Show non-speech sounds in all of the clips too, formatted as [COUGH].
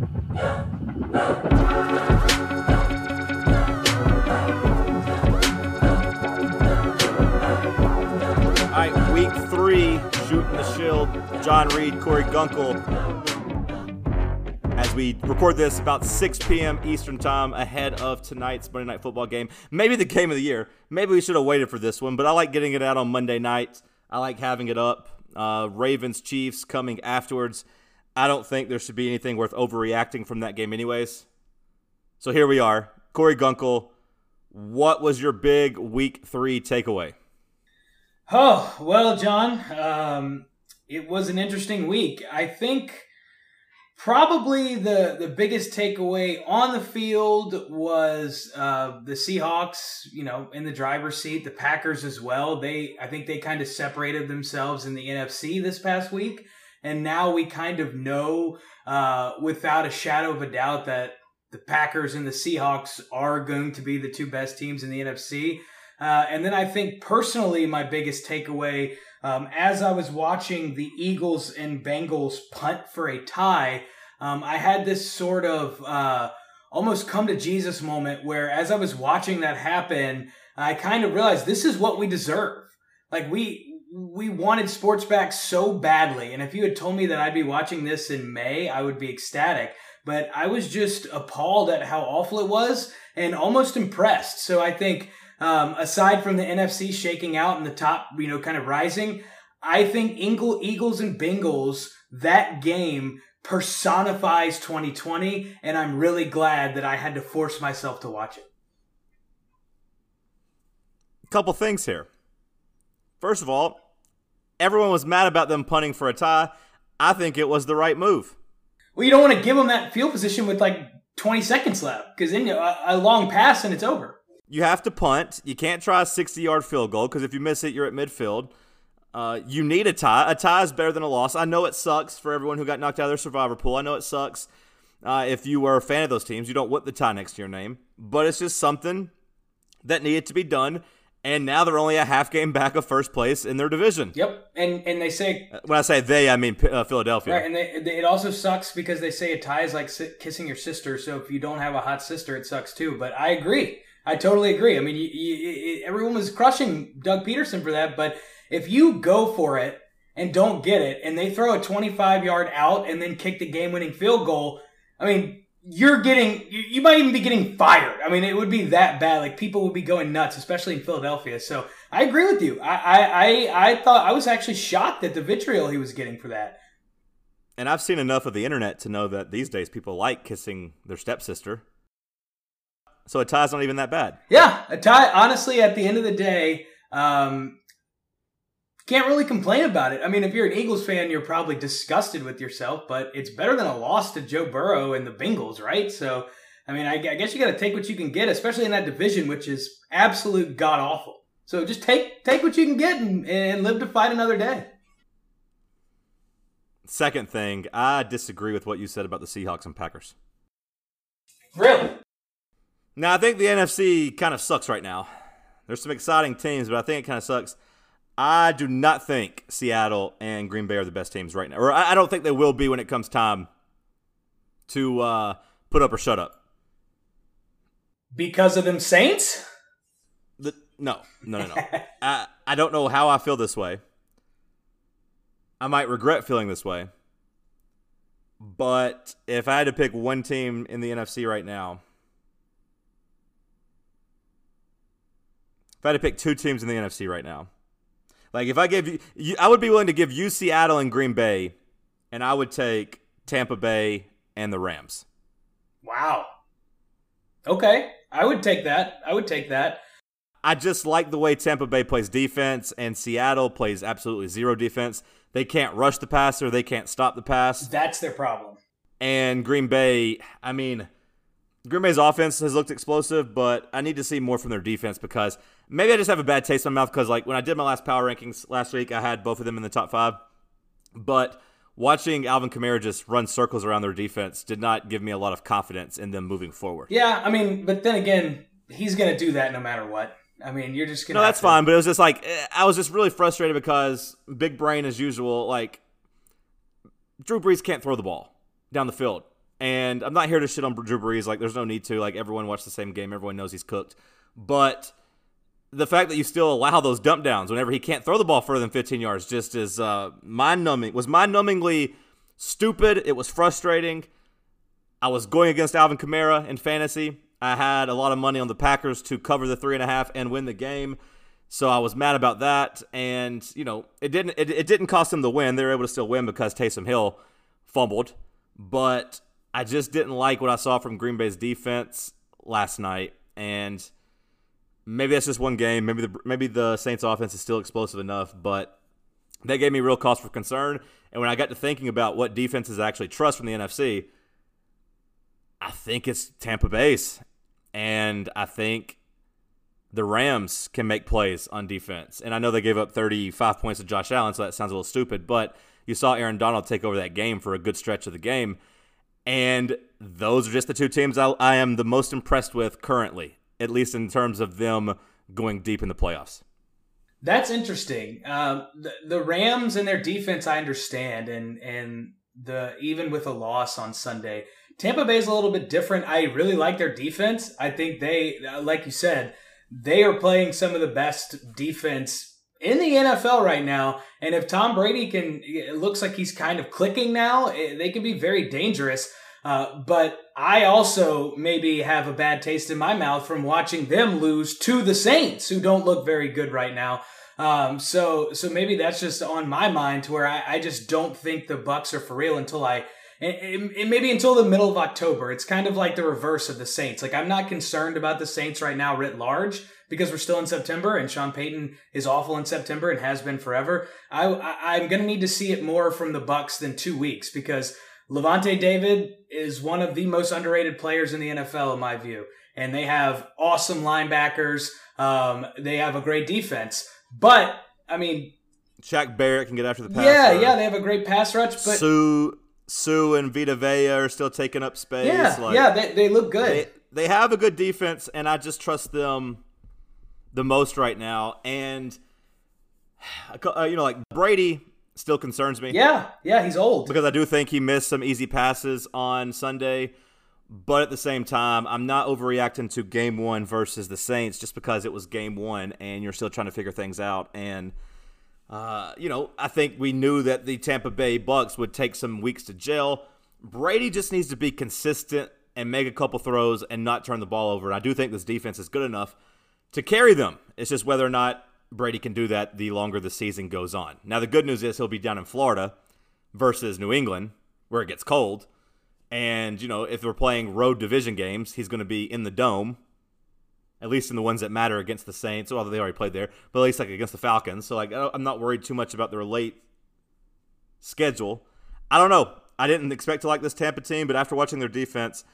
All right, week three, shooting the shield. John Reed, Corey Gunkel. As we record this about 6 p.m. Eastern Time ahead of tonight's Monday Night Football game. Maybe the game of the year. Maybe we should have waited for this one, but I like getting it out on Monday night. I like having it up. Uh, Ravens, Chiefs coming afterwards. I don't think there should be anything worth overreacting from that game, anyways. So here we are. Corey Gunkel, what was your big week three takeaway? Oh, well, John, um, it was an interesting week. I think probably the, the biggest takeaway on the field was uh, the Seahawks, you know, in the driver's seat, the Packers as well. They, I think they kind of separated themselves in the NFC this past week. And now we kind of know uh, without a shadow of a doubt that the Packers and the Seahawks are going to be the two best teams in the NFC. Uh, and then I think personally, my biggest takeaway um, as I was watching the Eagles and Bengals punt for a tie, um, I had this sort of uh, almost come to Jesus moment where, as I was watching that happen, I kind of realized this is what we deserve. Like we we wanted sports back so badly, and if you had told me that I'd be watching this in May, I would be ecstatic. But I was just appalled at how awful it was, and almost impressed. So I think um, aside from the NFC shaking out and the top, you know, kind of rising, I think Eagles and Bengals, that game personifies 2020, and I'm really glad that I had to force myself to watch it. Couple things here. First of all, everyone was mad about them punting for a tie. I think it was the right move. Well, you don't want to give them that field position with like 20 seconds left because then a, a long pass and it's over you have to punt. You can't try a 60 yard field goal because if you miss it, you're at midfield. Uh, you need a tie. A tie is better than a loss. I know it sucks for everyone who got knocked out of their survivor pool. I know it sucks. Uh, if you were a fan of those teams, you don't want the tie next to your name. But it's just something that needed to be done. And now they're only a half game back of first place in their division. Yep, and and they say when I say they, I mean uh, Philadelphia. Right, and they, they, it also sucks because they say a tie is like kissing your sister. So if you don't have a hot sister, it sucks too. But I agree. I totally agree. I mean, you, you, everyone was crushing Doug Pederson for that, but if you go for it and don't get it, and they throw a 25 yard out and then kick the game winning field goal, I mean, you're getting, you, might even be getting fired. I mean, it would be that bad. Like people would be going nuts, especially in Philadelphia. So I agree with you. I, I, I, I thought I was actually shocked at the vitriol he was getting for that. And I've seen enough of the internet to know that these days people like kissing their stepsister. So a tie's not even that bad. Yeah, a tie. Honestly, at the end of the day, um, can't really complain about it. I mean, if you're an Eagles fan, you're probably disgusted with yourself, but it's better than a loss to Joe Burrow and the Bengals, right? So, I mean, I, I guess you got to take what you can get, especially in that division, which is absolute god awful. So just take take what you can get and, and live to fight another day. Second thing, I disagree with what you said about the Seahawks and Packers. Really? Now, I think the NFC kind of sucks right now. There's some exciting teams, but I think it kind of sucks. I do not think Seattle and Green Bay are the best teams right now, or I don't think they will be when it comes time to uh, put up or shut up. Because of them Saints? The, no, no, no, no. [LAUGHS] I, I don't know how I feel this way. I might regret feeling this way. But if I had to pick one team in the NFC right now, if I had to pick two teams in the NFC right now, like if I gave you, you, I would be willing to give you Seattle and Green Bay, and I would take Tampa Bay and the Rams. Wow. Okay, I would take that. I would take that. I just like the way Tampa Bay plays defense, and Seattle plays absolutely zero defense. They can't rush the passer. They can't stop the pass. That's their problem. And Green Bay, I mean, Green Bay's offense has looked explosive, but I need to see more from their defense because maybe I just have a bad taste in my mouth because, like, when I did my last power rankings last week, I had both of them in the top five. But watching Alvin Kamara just run circles around their defense did not give me a lot of confidence in them moving forward. Yeah, I mean, but then again, he's going to do that no matter what. I mean, you're just going to. No, that's to... fine, but it was just like, eh, I was just really frustrated because big brain as usual, like, Drew Brees can't throw the ball down the field. And I'm not here to shit on Drew Brees. Like, there's no need to. Like, everyone watched the same game. Everyone knows he's cooked. But the fact that you still allow those dump downs whenever he can't throw the ball further than 15 yards just is uh, mind numbing. Was mind numbingly stupid. It was frustrating. I was going against Alvin Kamara in fantasy. I had a lot of money on the Packers to cover the three and a half and win the game. So I was mad about that, and you know it didn't it, it didn't cost them the win. They were able to still win because Taysom Hill fumbled, but I just didn't like what I saw from Green Bay's defense last night, and maybe that's just one game. Maybe the maybe the Saints offense is still explosive enough, but that gave me real cause for concern. And when I got to thinking about what defenses actually trust from the NFC, I think it's Tampa Bay's, and I think the Rams can make plays on defense. And I know they gave up 35 points to Josh Allen, so that sounds a little stupid, but you saw Aaron Donald take over that game for a good stretch of the game. And those are just the two teams I, I am the most impressed with currently, at least in terms of them going deep in the playoffs. That's interesting. Um, the, the Rams and their defense, I understand, and and the even with a loss on Sunday, Tampa Bay is a little bit different. I really like their defense. I think they, like you said, they are playing some of the best defense in the NFL right now. And if Tom Brady can, it looks like he's kind of clicking now, eh, they can be very dangerous. Uh, but I also maybe have a bad taste in my mouth from watching them lose to the Saints, who don't look very good right now. Um, so, so maybe that's just on my mind to where I, I just don't think the Bucks are for real until I and, maybe until the middle of October. It's kind of like the reverse of the Saints. Like I'm not concerned about the Saints right now writ large because we're still in September and Sean Payton is awful in September and has been forever. I, I am to need to see it more from the Bucks than two weeks because Lavonte David is one of the most underrated players in the NFL in my view, and they have awesome linebackers. Um, they have a great defense, but I mean. Shaq Barrett can get after the pass. Yeah, yeah, they have a great pass rush, but Sue, Suh and Vita Vea are still taking up space. Yeah, like, yeah, they, they look good. They, they have a good defense, and I just trust them the most right now. And [SIGHS] uh, you know, like Brady still concerns me. Yeah, yeah, he's old because I do think he missed some easy passes on Sunday. But at the same time, I'm not overreacting to game one versus the Saints just because it was game one and you're still trying to figure things out. And uh, you know, I think we knew that the Tampa Bay Bucks would take some weeks to gel. Brady just needs to be consistent and make a couple throws and not turn the ball over. And I do think this defense is good enough to carry them. It's just whether or not Brady can do that the longer the season goes on. Now, the good news is he'll be down in Florida versus New England, where it gets cold. And, you know, if we're playing road division games, he's going to be in the dome at least in the ones that matter against the Saints. Although they already played there, but at least like against the Falcons. So like I'm not worried too much about their late schedule. I don't know. I didn't expect to like this Tampa team, but after watching their defense,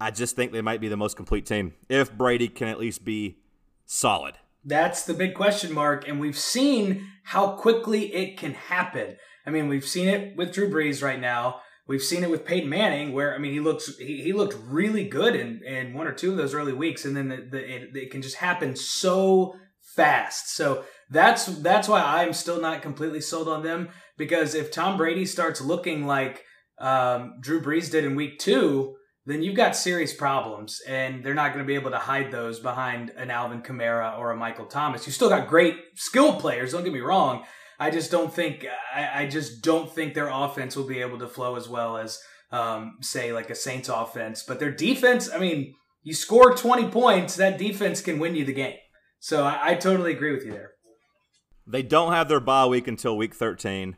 I just think they might be the most complete team if Brady can at least be solid. That's the big question mark, and we've seen how quickly it can happen. I mean, we've seen it with Drew Brees right now. We've seen it with Peyton Manning, where I mean, he looks he, he looked really good in, in one or two of those early weeks, and then the, the, it, it can just happen so fast. So that's that's why I'm still not completely sold on them because if Tom Brady starts looking like um, Drew Brees did in Week Two, then you've got serious problems, and they're not going to be able to hide those behind an Alvin Kamara or a Michael Thomas. You still got great skilled players. Don't get me wrong, I just don't think I, I, just don't think their offense will be able to flow as well as um, say like a Saints offense. But their defense, I mean, you score twenty points, that defense can win you the game. So I, I totally agree with you there. They don't have their bye week until week thirteen,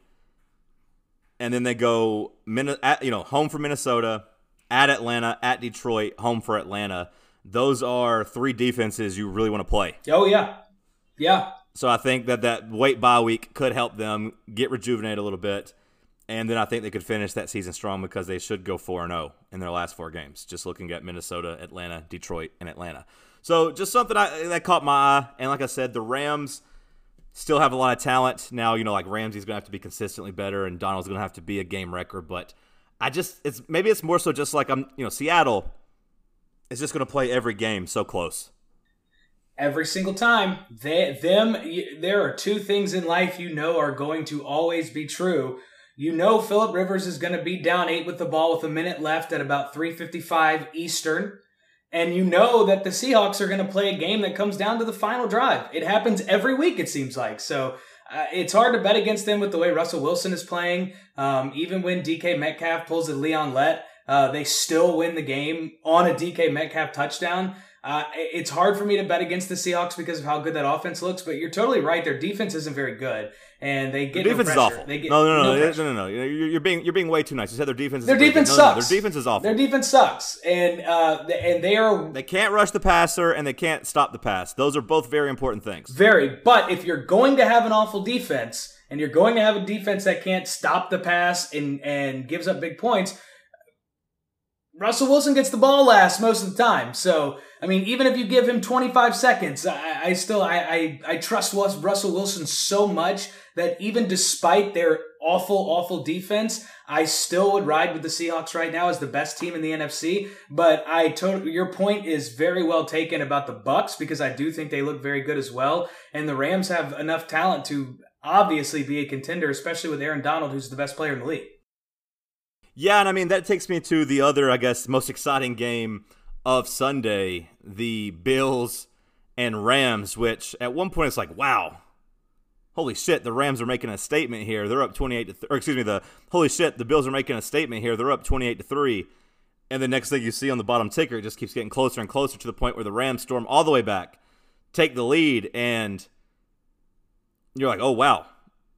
and then they go you know home for Minnesota, at Atlanta, at Detroit, home for Atlanta. Those are three defenses you really want to play. Oh yeah, yeah. So I think that that wait bye week could help them get rejuvenated a little bit. And then I think they could finish that season strong because they should go 4 and 0 in their last four games, just looking at Minnesota, Atlanta, Detroit, and Atlanta. So just something I, that caught my eye. And like I said, the Rams still have a lot of talent. Now, you know, like Ramsey's going to have to be consistently better and Donald's going to have to be a game record. But I just, it's maybe it's more so just like I'm, you know, Seattle is just going to play every game so close every single time. They, them, there are two things in life you know are going to always be true. You know Philip Rivers is going to be down eight with the ball with a minute left at about 3:55 Eastern, and you know that the Seahawks are going to play a game that comes down to the final drive. It happens every week, it seems like. So uh, it's hard to bet against them with the way Russell Wilson is playing. Um, even when DK Metcalf pulls a Leon Lett, uh, they still win the game on a DK Metcalf touchdown. Uh, it's hard for me to bet against the Seahawks because of how good that offense looks, but you're totally right. Their defense isn't very good, and they get their defense no is awful. They get no, no, no, no, no, no, no, You're, you're being you're being way too nice. You said their defense. Their defense no, sucks. No, their defense is awful. Their defense sucks, and uh, and they are they can't rush the passer and they can't stop the pass. Those are both very important things. Very, but if you're going to have an awful defense and you're going to have a defense that can't stop the pass and and gives up big points Russell Wilson gets the ball last most of the time. So, I mean, even if you give him 25 seconds, I, I still, I, I, I trust Russell Wilson so much that even despite their awful, awful defense, I still would ride with the Seahawks right now as the best team in the NFC. But I totally, your point is very well taken about the Bucks because I do think they look very good as well. And the Rams have enough talent to obviously be a contender, especially with Aaron Donald, who's the best player in the league. Yeah, and I mean that takes me to the other, I guess, most exciting game of Sunday, the Bills and Rams, which at one point it's like, wow, holy shit, the Rams are making a statement here. They're up 28 to th- or excuse me, the holy shit, the Bills are making a statement here. They're up 28 to 3. And the next thing you see on the bottom ticker, it just keeps getting closer and closer to the point where the Rams storm all the way back, take the lead, and you're like, oh wow,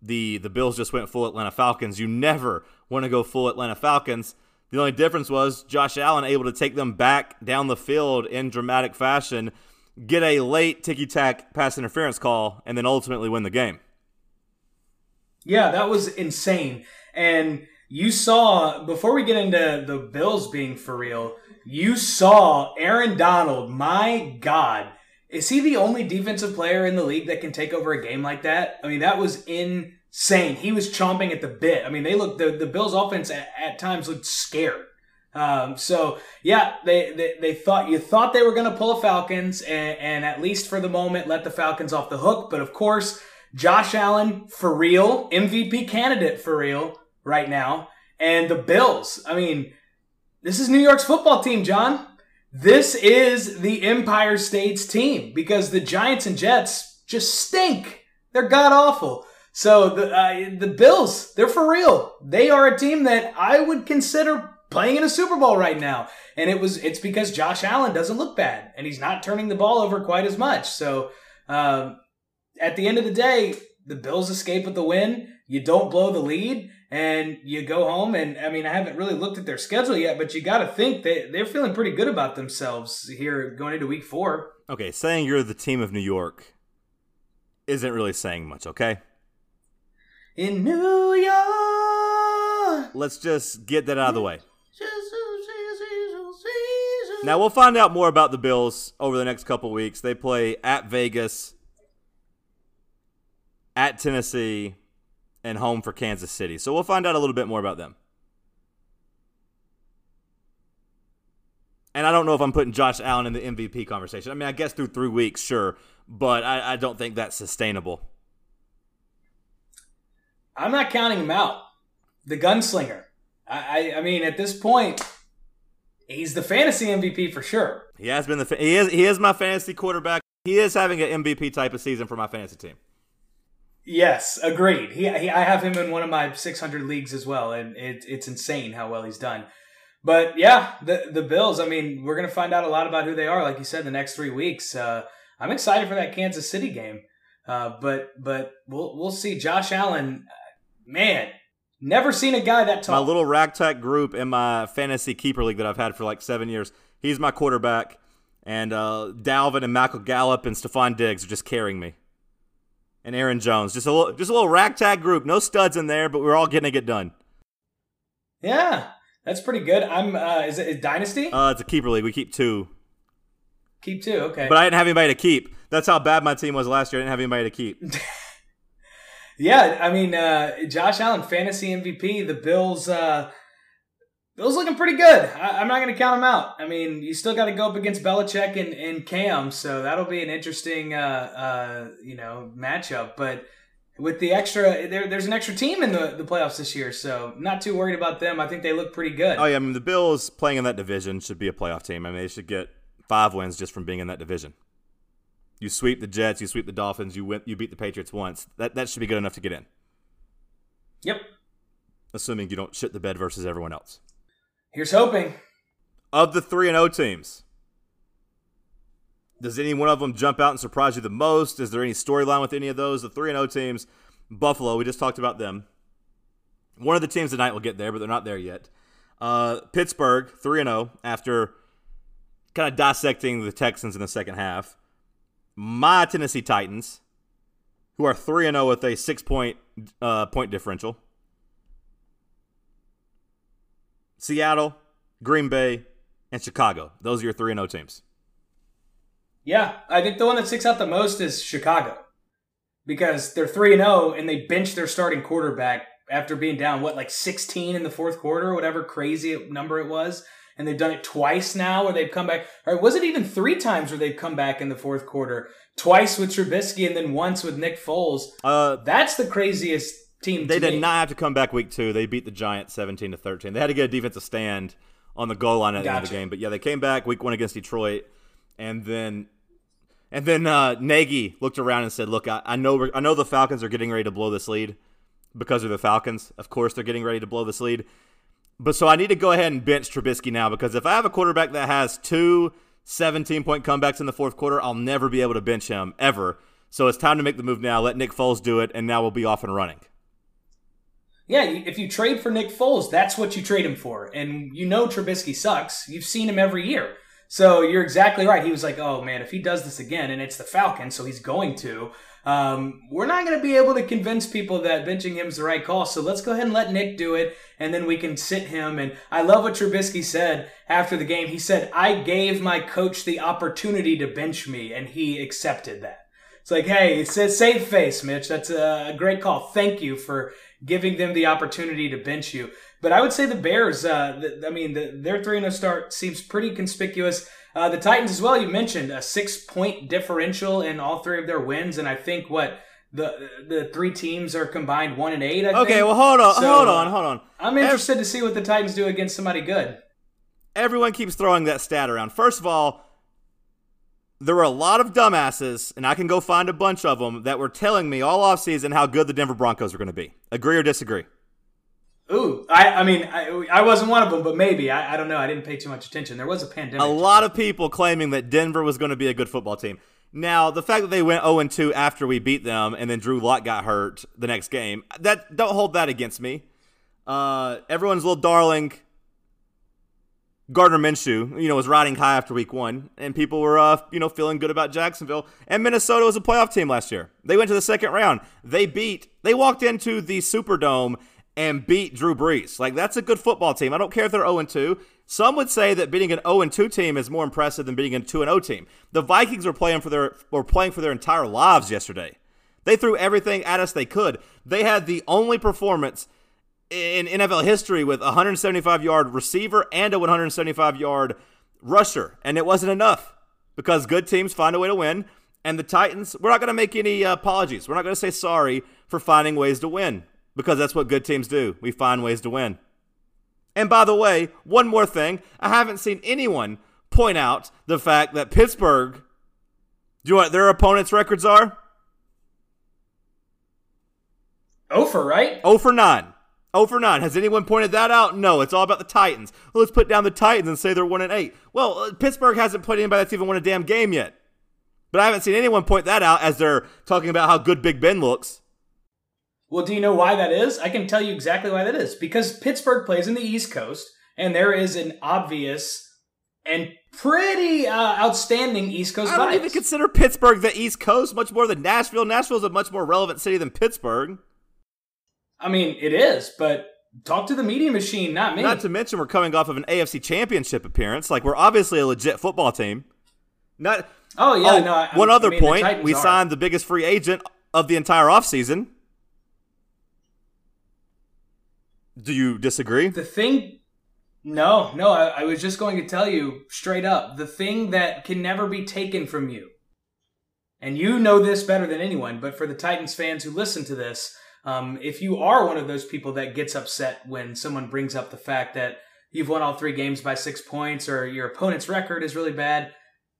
the the Bills just went full Atlanta Falcons. You never want to go full Atlanta Falcons. The only difference was Josh Allen able to take them back down the field in dramatic fashion, get a late ticky tack pass interference call, and then ultimately win the game. Yeah, that was insane. And you saw, before we get into the Bills being for real, you saw Aaron Donald. My God. Is he the only defensive player in the league that can take over a game like that? I mean, that was in saying he was chomping at the bit. I mean, they look the, the Bills offense at, at times looked scared. Um, so yeah, they, they, they thought you thought they were going to pull Falcons and, and at least for the moment let the Falcons off the hook. But of course, Josh Allen for real, MVP candidate for real right now, and the Bills. I mean, this is New York's football team, John. This is the Empire State's team because the Giants and Jets just stink. They're god awful. So the uh, the Bills, they're for real. They are a team that I would consider playing in a Super Bowl right now. And it was it's because Josh Allen doesn't look bad and he's not turning the ball over quite as much. So um, at the end of the day, the Bills escape with the win. You don't blow the lead and you go home. And I mean, I haven't really looked at their schedule yet, but you got to think they, they're feeling pretty good about themselves here going into week four. Okay, saying you're the team of New York isn't really saying much, okay? In New York. Let's just get that out of the way. Now we'll find out more about the Bills over the next couple weeks. They play at Vegas, at Tennessee, and home for Kansas City. So we'll find out a little bit more about them. And I don't know if I'm putting Josh Allen in the MVP conversation. I mean, I guess through three weeks, sure, but I, I don't think that's sustainable. I'm not counting him out. The gunslinger. I, I, I mean, at this point, he's the fantasy MVP for sure. He has been the he is he is my fantasy quarterback. He is having an MVP type of season for my fantasy team. Yes, agreed. He, he I have him in one of my 600 leagues as well, and it, it's insane how well he's done. But yeah, the the Bills. I mean, we're gonna find out a lot about who they are, like you said, the next three weeks. Uh, I'm excited for that Kansas City game. Uh, but but we'll we'll see. Josh Allen man, never seen a guy that tall. My little ragtag group in my fantasy keeper league that I've had for like seven years. He's my quarterback, and uh, Dalvin and Michael Gallup and Stefon Diggs are just carrying me. And Aaron Jones, just a little, just a little ragtag group. No studs in there, but we're all getting it get done. Yeah, that's pretty good. I'm. Uh, is it is Dynasty? Uh, it's a keeper league. We keep two. Keep two. Okay. But I didn't have anybody to keep. That's how bad my team was last year. I didn't have anybody to keep. [LAUGHS] Yeah, I mean, uh, Josh Allen, fantasy MVP. The Bills, uh, Bills looking pretty good. I, am not going to count them out. I mean, you still got to go up against Belichick and, and Cam, so that'll be an interesting, uh, uh, you know, matchup. But with the extra, there, there's an extra team in the, the playoffs this year, so not too worried about them. I think they look pretty good. Oh yeah, I mean the Bills playing in that division should be a playoff team. I mean they should get five wins just from being in that division. You sweep the Jets, you sweep the Dolphins, you win, you beat the Patriots once. That that should be good enough to get in. Yep. Assuming you don't shit the bed versus everyone else. Here's hoping. Of the three and O teams, does any one of them jump out and surprise you the most? Is there any storyline with any of those? The 3 0 teams, Buffalo, we just talked about them. One of the teams tonight will get there, but they're not there yet. Uh, Pittsburgh, 3 and 0, after kind of dissecting the Texans in the second half. My Tennessee Titans, who are 3 0 with a six point, uh, point differential. Seattle, Green Bay, and Chicago. Those are your 3 0 teams. Yeah, I think the one that sticks out the most is Chicago because they're 3 and 0 and they bench their starting quarterback after being down what like 16 in the fourth quarter, whatever crazy number it was. And they've done it twice now where they've come back. Or was it even three times where they've come back in the fourth quarter? Twice with Trubisky and then once with Nick Foles. Uh, That's the craziest team. They did me. not have to come back week two. They beat the Giants 17 to 13. They had to get a defensive stand on the goal line at the end of the game. But yeah, they came back week one against Detroit, and then and then uh, Nagy looked around and said, "Look, I, I know we're, I know the Falcons are getting ready to blow this lead because of the Falcons. Of course, they're getting ready to blow this lead. But so I need to go ahead and bench Trubisky now because if I have a quarterback that has two 17 point comebacks in the fourth quarter, I'll never be able to bench him ever. So it's time to make the move now. Let Nick Foles do it, and now we'll be off and running." Yeah, if you trade for Nick Foles, that's what you trade him for. And you know Trubisky sucks. You've seen him every year. So you're exactly right. He was like, oh man, if he does this again, and it's the Falcons, so he's going to, um, we're not going to be able to convince people that benching him is the right call. So let's go ahead and let Nick do it, and then we can sit him. And I love what Trubisky said after the game. He said, I gave my coach the opportunity to bench me, and he accepted that. It's like, hey, it says save face, Mitch. That's a great call. Thank you for giving them the opportunity to bench you. But I would say the Bears, uh, th- I mean, the, their 3 0 start seems pretty conspicuous. Uh, the Titans as well, you mentioned a six point differential in all three of their wins. And I think what the the three teams are combined one and eight. I Okay, think. well hold on, So, hold on, hold on. I'm interested to see what the Titans do against somebody good. Everyone keeps throwing that stat around. First of all, there were a lot of dumbasses, and I can go find a bunch of them that were telling me all offseason how good the Denver Broncos were going to be. Agree or disagree? Ooh, I, I mean, I, I wasn't one of them, but maybe. I, I don't know. I didn't pay too much attention. There was a pandemic. A lot of people claiming that Denver was going to be a good football team. Now, the fact that they went 0 2 after we beat them and then Drew Lock got hurt the next game, that don't hold that against me. Uh, everyone's little darling Gardner Minshew, you know, was riding high after week one, and people were, uh, you know, feeling good about Jacksonville. And Minnesota was a playoff team last year. They went to the second round. They beat, they walked into the Superdome and beat Drew Brees. Like, that's a good football team. I don't care if they're 0 2. Some would say that beating an 0 2 team is more impressive than beating a 2 0 team. The Vikings were playing for their were playing for their entire lives yesterday. They threw everything at us they could. They had the only performance in NFL history with a 175 yard receiver and a 175 yard rusher, and it wasn't enough because good teams find a way to win. And the Titans, we're not going to make any uh, apologies. We're not going to say sorry for finding ways to win because that's what good teams do. We find ways to win. And by the way, one more thing I haven't seen anyone point out the fact that Pittsburgh, do you know what their opponents' records are? Ofer, right? 0 for 9. 0 for 9. Has anyone pointed that out? No, it's all about the Titans. Well, let's put down the Titans and say they're 1 and 8. Well, uh, Pittsburgh hasn't played anybody that's even won a damn game yet. But I haven't seen anyone point that out as they're talking about how good Big Ben looks. Well, do you know why that is? I can tell you exactly why that is. Because Pittsburgh plays in the East Coast, and there is an obvious and pretty uh, outstanding East Coast I don't vibes. even consider Pittsburgh the East Coast much more than Nashville. Nashville is a much more relevant city than Pittsburgh. I mean, it is, but talk to the media machine, not me. Not to mention we're coming off of an AFC Championship appearance. Like we're obviously a legit football team. Not oh yeah, Oh, no. I, one I other mean, point: we are. signed the biggest free agent of the entire offseason. Do you disagree? the thing. No, no. I, I was just going to tell you straight up the thing that can never be taken from you, and you know this better than anyone, but for the Titans fans who listen to this, um, if you are one of those people that gets upset when someone brings up the fact that you've won all three games by six points or your opponent's record is really bad,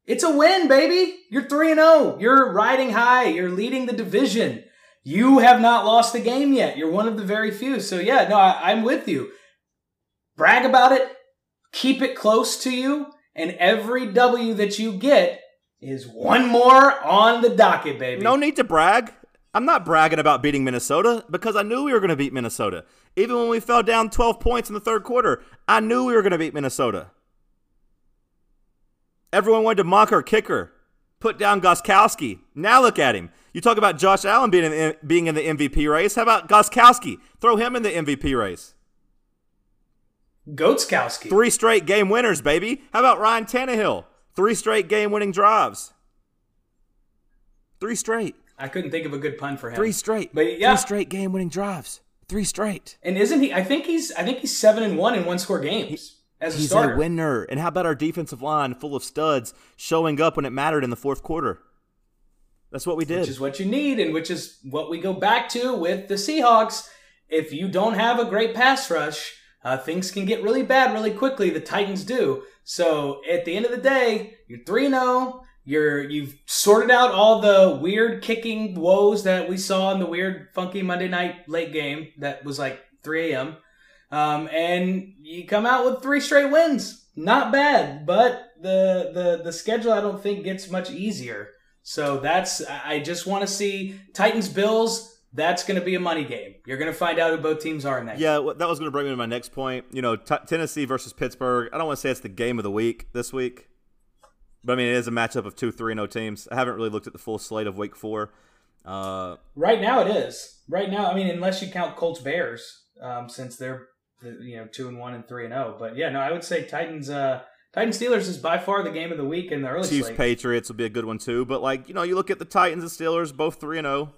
it's a win, baby. You're 3 and 0. You're riding high. You're leading the division. You have not lost a game yet. You're one of the very few. So, yeah, no, I, I'm with you. Brag about it. Keep it close to you. And every W that you get is one more on the docket, baby. No need to brag. I'm not bragging about beating Minnesota because I knew we were going to beat Minnesota. Even when we fell down 12 points in the third quarter, I knew we were going to beat Minnesota. Everyone wanted to mock our kicker, put down Gostkowski. Now look at him. You talk about Josh Allen being in the, being in the MVP race. How about Gostkowski? Throw him in the MVP race. Goatskowski. Three straight game winners, baby. How about Ryan Tannehill? Three straight game winning drives. Three straight. I couldn't think of a good pun for him. Three straight. But yeah. Three straight game winning drives. Three straight. And isn't he? I think he's. I think he's seven and one in one score games as a He's starter. a winner. And how about our defensive line full of studs showing up when it mattered in the fourth quarter? That's what we did. which is what you need, and which is what we go back to with the Seahawks. If you don't have a great pass rush, uh, things can get really bad really quickly. The Titans do. So at the end of the day, you're three zero. You're you've sorted out all the weird kicking woes that we saw in the weird funky Monday night late game that was like 3 a.m. Um, and you come out with three straight wins. Not bad, but the the the schedule I don't think gets much easier. So that's I just want to see Titans Bills. That's going to be a money game. You're going to find out who both teams are in that. Yeah, well, that was going to bring me to my next point. You know, t- Tennessee versus Pittsburgh. I don't want to say it's the game of the week this week, but I mean it is a matchup of two three and zero teams. I haven't really looked at the full slate of Week Four. Uh, Right now it is. Right now, I mean, unless you count Colts Bears, um, since they're you know two and one and three and zero. But yeah, no, I would say Titans. Uh, Titans Steelers is by far the game of the week in the early Chiefs slate. Patriots will be a good one too. But like you know, you look at the Titans and Steelers, both three and zero,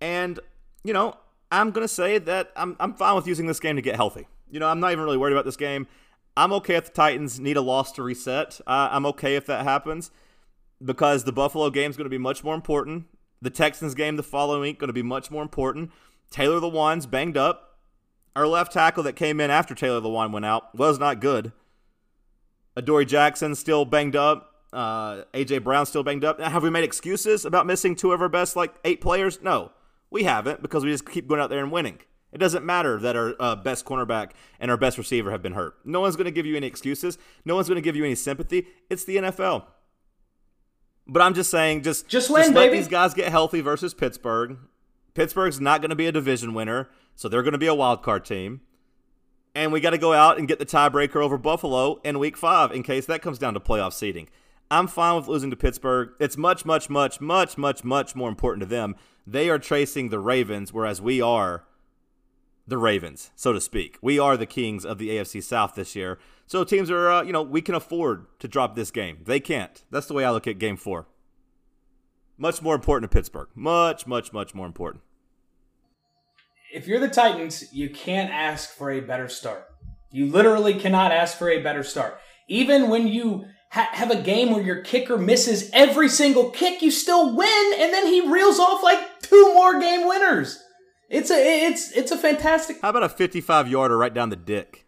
and you know, I'm gonna say that I'm I'm fine with using this game to get healthy. You know, I'm not even really worried about this game. I'm okay if the Titans need a loss to reset. Uh, I'm okay if that happens because the Buffalo game is going to be much more important. The Texans game the following week going to be much more important. Taylor Lewan's banged up. Our left tackle that came in after Taylor Lewan went out was not good. Adoree Jackson still banged up. Uh, AJ Brown still banged up. Now, have we made excuses about missing two of our best like eight players? No, we haven't because we just keep going out there and winning. It doesn't matter that our uh, best cornerback and our best receiver have been hurt. No one's going to give you any excuses. No one's going to give you any sympathy. It's the NFL. But I'm just saying, just Just win, let baby. these guys get healthy versus Pittsburgh. Pittsburgh's not going to be a division winner, so they're going to be a wild card team. And we got to go out and get the tiebreaker over Buffalo in week five in case that comes down to playoff seeding. I'm fine with losing to Pittsburgh. It's much, much, much, much, much, much more important to them. They are chasing the Ravens, whereas we are the Ravens, so to speak. We are the kings of the AFC South this year. So teams are, uh, you know, we can afford to drop this game. They can't. That's the way I look at game four. Much more important to Pittsburgh. Much, much, much more important. If you're the Titans, you can't ask for a better start. You literally cannot ask for a better start. Even when you ha- have a game where your kicker misses every single kick, you still win, and then he reels off like two more game winners. It's a it's it's a fantastic. How about a 55 yarder right down the dick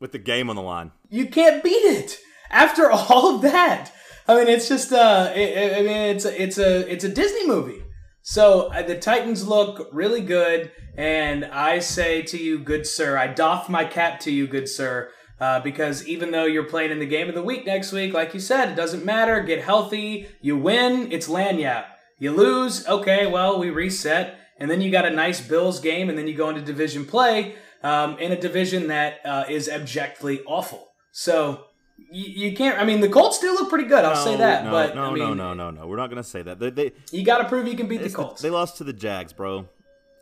with the game on the line? You can't beat it after [LAUGHS] all of that. I mean, it's just uh, it, I mean, it's a, it's a it's a Disney movie. So uh, the Titans look really good, and I say to you, good sir, I doff my cap to you, good sir, uh, because even though you're playing in the game of the week next week, like you said, it doesn't matter. Get healthy. You win, it's lagniappe. You lose, okay, well we reset, and then you got a nice Bills game, and then you go into division play um, in a division that uh, is abjectly awful. So. You, you can't. I mean, the Colts do look pretty good. I'll say that. No, but no, I mean, no, no, no, no. We're not gonna say that. They, they, you got to prove you can beat the it's the- Colts. they lost to the Jags, bro.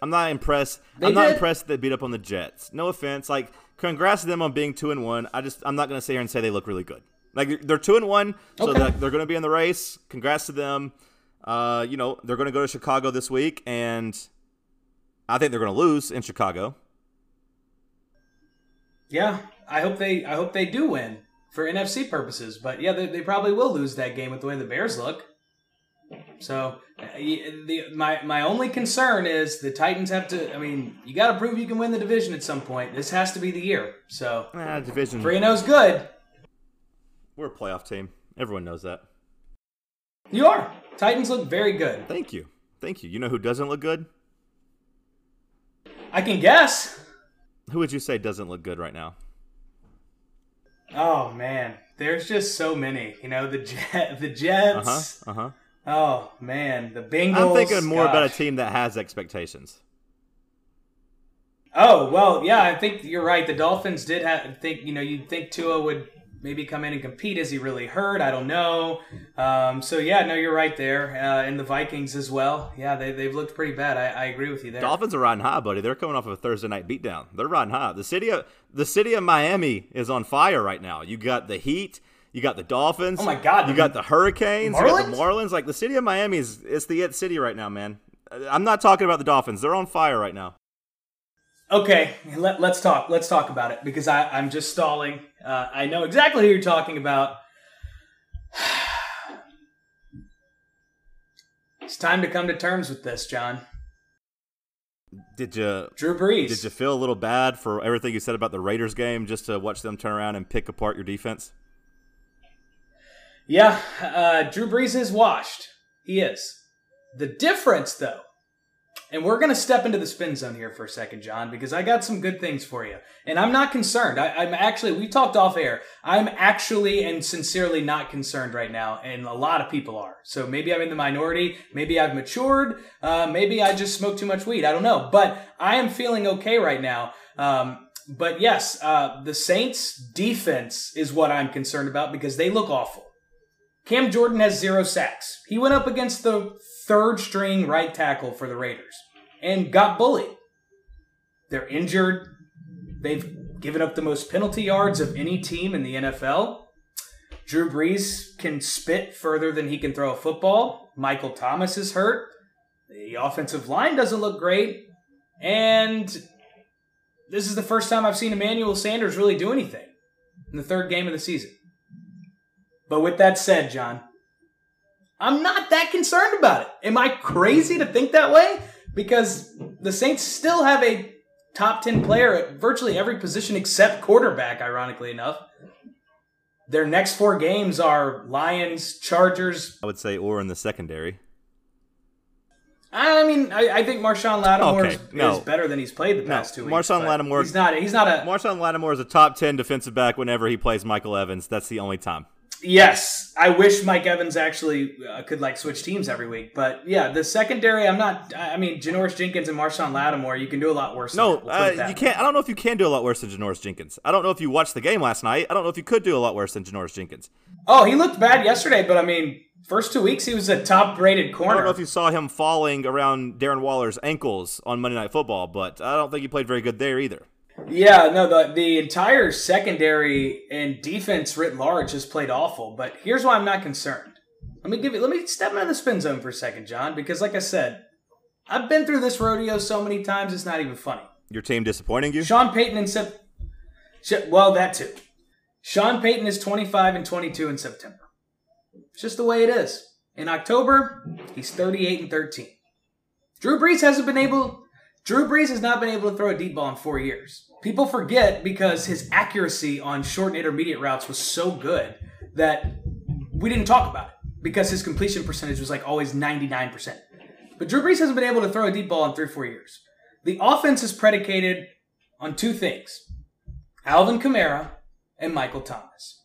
I'm not impressed. They I'm not impressed that they beat up on the Jets. No offense. Like, congrats to them on being two and one. I just, I'm not gonna sit here and say they look really good. Like, they're two and one, so Okay. they're, they're gonna be in the race. Congrats to them. Uh, you know, they're gonna go to Chicago this week, and I think they're gonna lose in Chicago. Yeah, I hope they. I hope they do win for NFC purposes. But yeah, they, they probably will lose that game with the way the Bears look. So uh, the my my only concern is the Titans have to. I mean, you got to prove you can win the division at some point. This has to be the year. So ah, division three and is good. We're a playoff team. Everyone knows that. You are. Titans look very good. Thank you. Thank you. You know who doesn't look good? I can guess. Who would you say doesn't look good right now? Oh man, there's just so many. You know, the Jet, [LAUGHS] the Jets. Uh huh. Uh huh. Oh man, the Bengals. I'm thinking more gosh. about a team that has expectations. Oh well, yeah, I think you're right. The Dolphins did have think you know you'd think Tua would maybe come in and compete. Is he really hurt? I don't know. Um, so yeah, no, you're right there. Uh, and the Vikings as well. Yeah, they they've looked pretty bad. I, I agree with you there. Dolphins are riding high, buddy. They're coming off of a Thursday night beatdown. They're riding high. The city of the city of Miami is on fire right now. You got the Heat. You got the Dolphins. Oh my God! You got the Hurricanes. Marlins? You got the Marlins. Like the city of Miami is it's the it city right now, man. I'm not talking about the Dolphins. They're on fire right now. Okay, let, us talk. Let's talk about it because I, I'm just stalling. Uh, I know exactly who you're talking about. [SIGHS] it's time to come to terms with this, John. Did you Drew Brees? Did you feel a little bad for everything you said about the Raiders game, just to watch them turn around and pick apart your defense? Yeah, uh, Drew Brees is washed. He is. The difference, though, and we're going to step into the spin zone here for a second, John, because I got some good things for you. And I'm not concerned. I, am actually, we talked off air. I'm actually and sincerely not concerned right now. And a lot of people are. So maybe I'm in the minority. Maybe I've matured. Uh, maybe I just smoke too much weed. I don't know. But I am feeling okay right now. Um, but yes, uh, the Saints defense is what I'm concerned about because they look awful. Cam Jordan has zero sacks. He went up against the third string right tackle for the Raiders and got bullied. They're injured. They've given up the most penalty yards of any team in the NFL. Drew Brees can spit further than he can throw a football. Michael Thomas is hurt. The offensive line doesn't look great. And this is the first time I've seen Emmanuel Sanders really do anything in the third game of the season. But with that said, John, I'm not that concerned about it. Am I crazy to think that way? Because the Saints still have a top 10 player at virtually every position except quarterback, ironically enough. Their next four games are Lions, Chargers. I would say, or in the secondary. I mean, I, I think Marshon Lattimore okay, is, no. is, better than he's played the past no. two weeks. Marshon Lattimore. He's not. He's not a. Marshon Lattimore is a top ten defensive back whenever he plays Michael Evans. That's the only time. Yes, I wish Mike Evans actually uh, could like switch teams every week. But yeah, the secondary, I'm not. I mean, Janoris Jenkins and Marshon Lattimore, you can do a lot worse. No, we'll uh, you can't. I don't know if you can do a lot worse than Janoris Jenkins. I don't know if you watched the game last night. I don't know if you could do a lot worse than Janoris Jenkins. Oh, he looked bad yesterday, but I mean, first two weeks he was a top-rated corner. I don't know if you saw him falling around Darren Waller's ankles on Monday Night Football, but I don't think he played very good there either. Yeah, no, the the entire secondary and defense writ large has played awful. But here's why I'm not concerned. Let me give you. Let me step into the spin zone for a second, John, because like I said, I've been through this rodeo so many times it's not even funny. Your team disappointing you? Sean Payton and Sep. Well, that too. Sean Payton is 25 and 22 in September. It's just the way it is. In October, he's 38 and 13. Drew Brees hasn't been able Drew Brees has not been able to throw a deep ball in four years. People forget because his accuracy on short and intermediate routes was so good that we didn't talk about it because his completion percentage was like always 99%. But Drew Brees hasn't been able to throw a deep ball in three or four years. The offense is predicated on two things Alvin Kamara and Michael Thomas.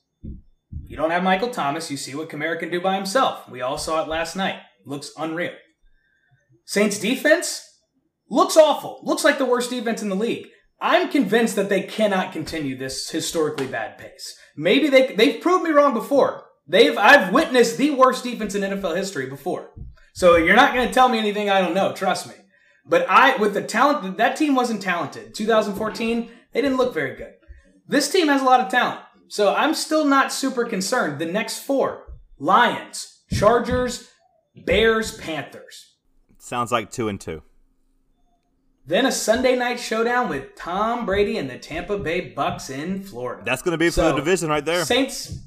You don't have Michael Thomas, you see what Kamara can do by himself. We all saw it last night. Looks unreal. Saints defense, looks awful. Looks like the worst defense in the league. I'm convinced that they cannot continue this historically bad pace. Maybe they they've proved me wrong before. They've I've witnessed the worst defense in NFL history before. So you're not going to tell me anything I don't know, trust me. But I with the talent that team wasn't talented. 2014, they didn't look very good. This team has a lot of talent. So I'm still not super concerned. The next four, Lions, Chargers, Bears, Panthers. Sounds like 2 and 2. Then a Sunday night showdown with Tom Brady and the Tampa Bay Bucks in Florida. That's going to be so, for the division right there. Saints.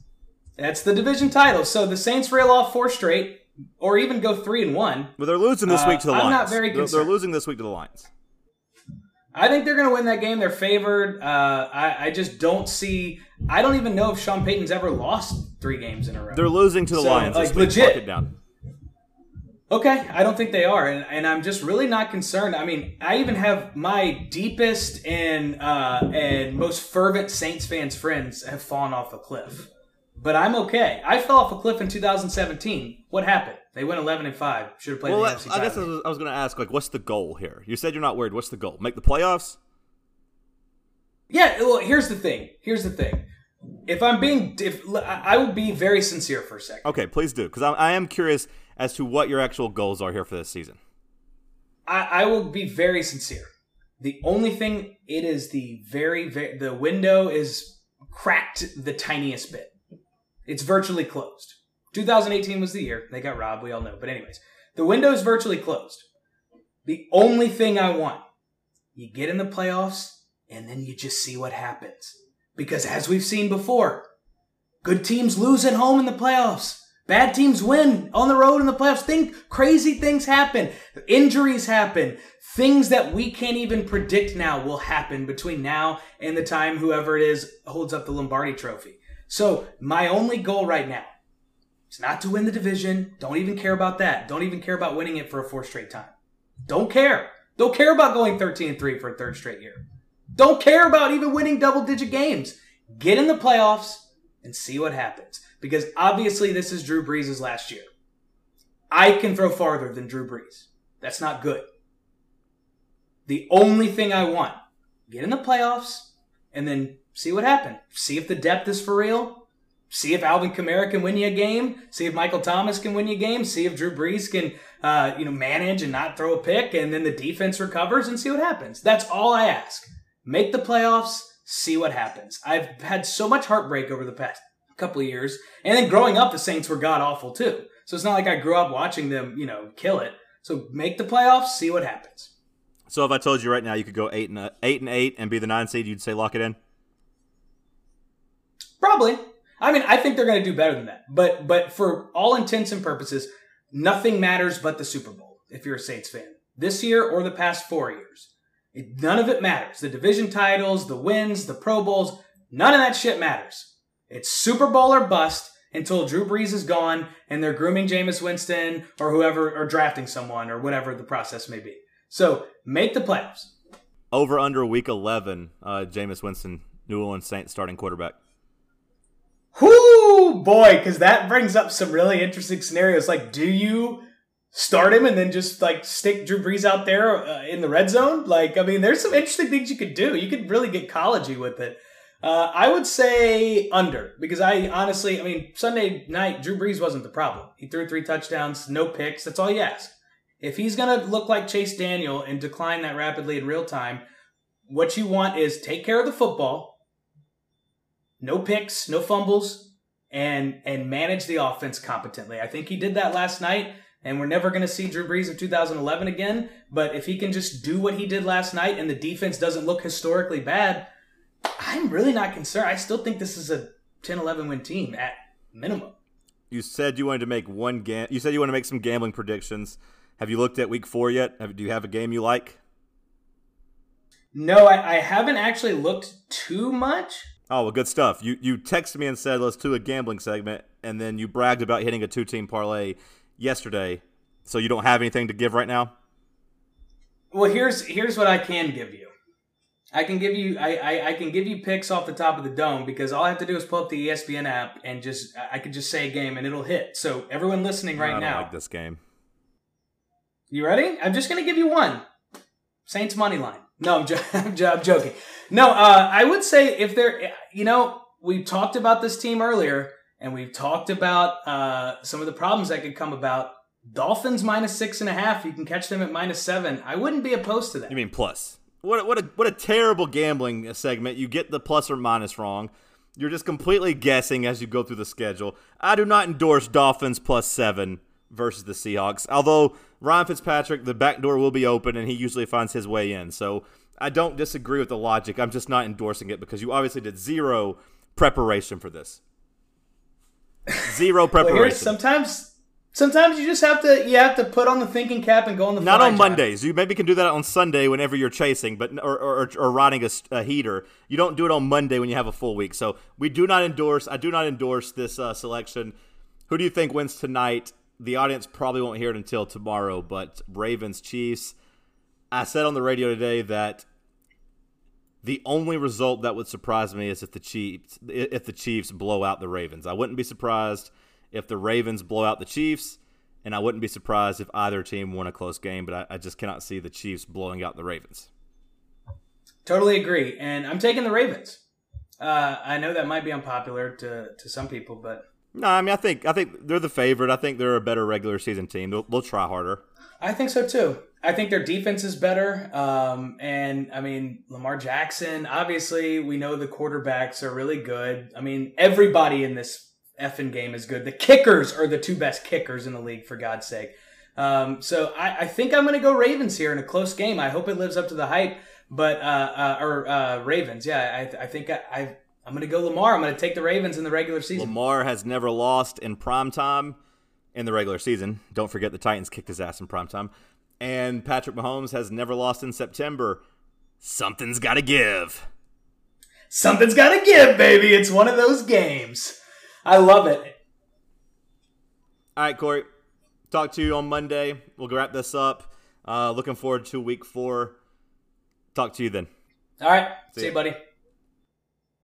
That's the division title. So the Saints rail off four straight. or even go three and one. But they're losing this Uh, week to the Lions. I'm not very They're- they're, losing this week to the Lions. I think they're going to win that game. They're favored. Uh, I, I just don't see. I don't even know if Sean Payton's ever lost three games in a row. They're losing to the So, Lions like, legit. Mark it down. Okay, I don't think they are, and, and I'm just really not concerned. I mean, I even have my deepest and uh, and most fervent Saints fans friends have fallen off a cliff, but I'm okay. I fell off a cliff in 2017. What happened? They went 11 and five. Should have played Well, the I NFC guess I was, I was going to ask, like, what's the goal here? You said you're not worried. What's the goal? Make the playoffs? Yeah, well, here's the thing. Here's the thing. If I'm being, if I I will be very sincere for a second. Okay, please do, because I, I am curious as to what your actual goals are here for this season. I, I will be very sincere. The only thing it is the very, very the window is cracked the tiniest bit. It's virtually closed. 2018 was the year they got robbed. We all know. But anyways, the window is virtually closed. The only thing I want, you get in the playoffs and then you just see what happens. Because as we've seen before, good teams lose at home in the playoffs. Bad teams win on the road in the playoffs. Think crazy things happen. Injuries happen. Things that we can't even predict now will happen between now and the time whoever it is holds up the Lombardi trophy. So my only goal right now is not to win the division. Don't even care about that. Don't even care about winning it for a fourth straight time. Don't care. Don't care about going 13 and 3 for a third straight year. Don't care about even winning double digit games. Get in the playoffs and see what happens. Because obviously, this is Drew Brees' last year. I can throw farther than Drew Brees. That's not good. The only thing I want, get in the playoffs and then see what happens. See if the depth is for real. See if Alvin Kamara can win you a game. See if Michael Thomas can win you a game. See if Drew Brees can, uh, you know, manage and not throw a pick, and then the defense recovers, and see what happens. That's all I ask. Make the playoffs. See what happens. I've had so much heartbreak over the past couple of years, and then growing up, the Saints were god awful too. So it's not like I grew up watching them, you know, kill it. So make the playoffs. See what happens. So if I told you right now you could go eight and uh, eight and eight and be the nine seed, you'd say lock it in. Probably. I mean, I think they're going to do better than that. But but for all intents and purposes, nothing matters but the Super Bowl. If you're a Saints fan, this year or the past four years, it, none of it matters. The division titles, the wins, the Pro Bowls, none of that shit matters. It's Super Bowl or bust until Drew Brees is gone and they're grooming Jameis Winston or whoever or drafting someone or whatever the process may be. So make the playoffs. Over under week eleven, uh, Jameis Winston, New Orleans Saints starting quarterback. Whoo, boy, because that brings up some really interesting scenarios. Like, do you start him and then just like stick Drew Brees out there uh, in the red zone? Like, I mean, there's some interesting things you could do. You could really get collegey with it. Uh, I would say under because I honestly, I mean, Sunday night Drew Brees wasn't the problem. He threw three touchdowns, no picks. That's all you ask. If he's gonna look like Chase Daniel and decline that rapidly in real time, what you want is take care of the football, no picks, no fumbles, and and manage the offense competently. I think he did that last night, and we're never going to see Drew Brees of 2011 again. But if he can just do what he did last night, and the defense doesn't look historically bad, I'm really not concerned. I still think this is a 10-11 win team at minimum. You said you wanted to make one game. You said you want to make some gambling predictions. Have you looked at week four yet? Have, do you have a game you like? No, I, I haven't actually looked too much. Oh well, good stuff. You you texted me and said let's do a gambling segment, and then you bragged about hitting a two team parlay yesterday. So you don't have anything to give right now. Well, here's here's what I can give you. I can give you I, I, I can give you picks off the top of the dome because all I have to do is pull up the ESPN app and just I could just say a game and it'll hit. So everyone listening I right don't now, like this game. you ready? I'm just gonna give you one. Saints money line. No, I'm, jo- [LAUGHS] I'm, jo- I'm joking. No, uh, I would say if they're, you know, we talked about this team earlier, and we've talked about uh, some of the problems that could come about. Dolphins minus six and a half. You can catch them at minus seven. I wouldn't be opposed to that. You mean plus? What a, what a what a terrible gambling segment. You get the plus or minus wrong. You're just completely guessing as you go through the schedule. I do not endorse Dolphins plus seven versus the Seahawks. Although Ryan Fitzpatrick, the back door will be open, and he usually finds his way in. So I don't disagree with the logic. I'm just not endorsing it because you obviously did zero preparation for this. Zero preparation. here's sometimes Sometimes you just have to you have to put on the thinking cap and go on the. Not on job. Mondays. You maybe can do that on Sunday whenever you're chasing, but or or, or riding a, a, heater. You don't do it on Monday when you have a full week. So we do not endorse. I do not endorse this uh, selection. Who do you think wins tonight? The audience probably won't hear it until tomorrow, but Ravens Chiefs. I said on the radio today that the only result that would surprise me is if the Chiefs if the Chiefs blow out the Ravens. I wouldn't be surprised if the Ravens blow out the Chiefs, and I wouldn't be surprised if either team won a close game, but I, I just cannot see the Chiefs blowing out the Ravens. Totally agree, and I'm taking the Ravens. Uh, I know that might be unpopular to, to some people, but no, I mean I think I think they're the favorite. I think they're a better regular season team. They'll, they'll try harder. I think so too. I think their defense is better. Um, and I mean, Lamar Jackson, obviously, we know the quarterbacks are really good. I mean, everybody in this effing game is good. The kickers are the two best kickers in the league, for God's sake. Um, so I, I, think I'm going to go Ravens here in a close game. I hope it lives up to the hype, but uh, uh, or uh, Ravens. Yeah, I, I think I, I am going to go Lamar. I'm going to take the Ravens in the regular season. Lamar has never lost in prime time in the regular season. Don't forget the Titans kicked his ass in prime time, and Patrick Mahomes has never lost in September. Something's got to give. Something's got to give, baby. It's one of those games. I love it. All right, Corey. Talk to you on Monday. We'll wrap this up. Uh, looking forward to week four. Talk to you then. All right. See, See you, buddy.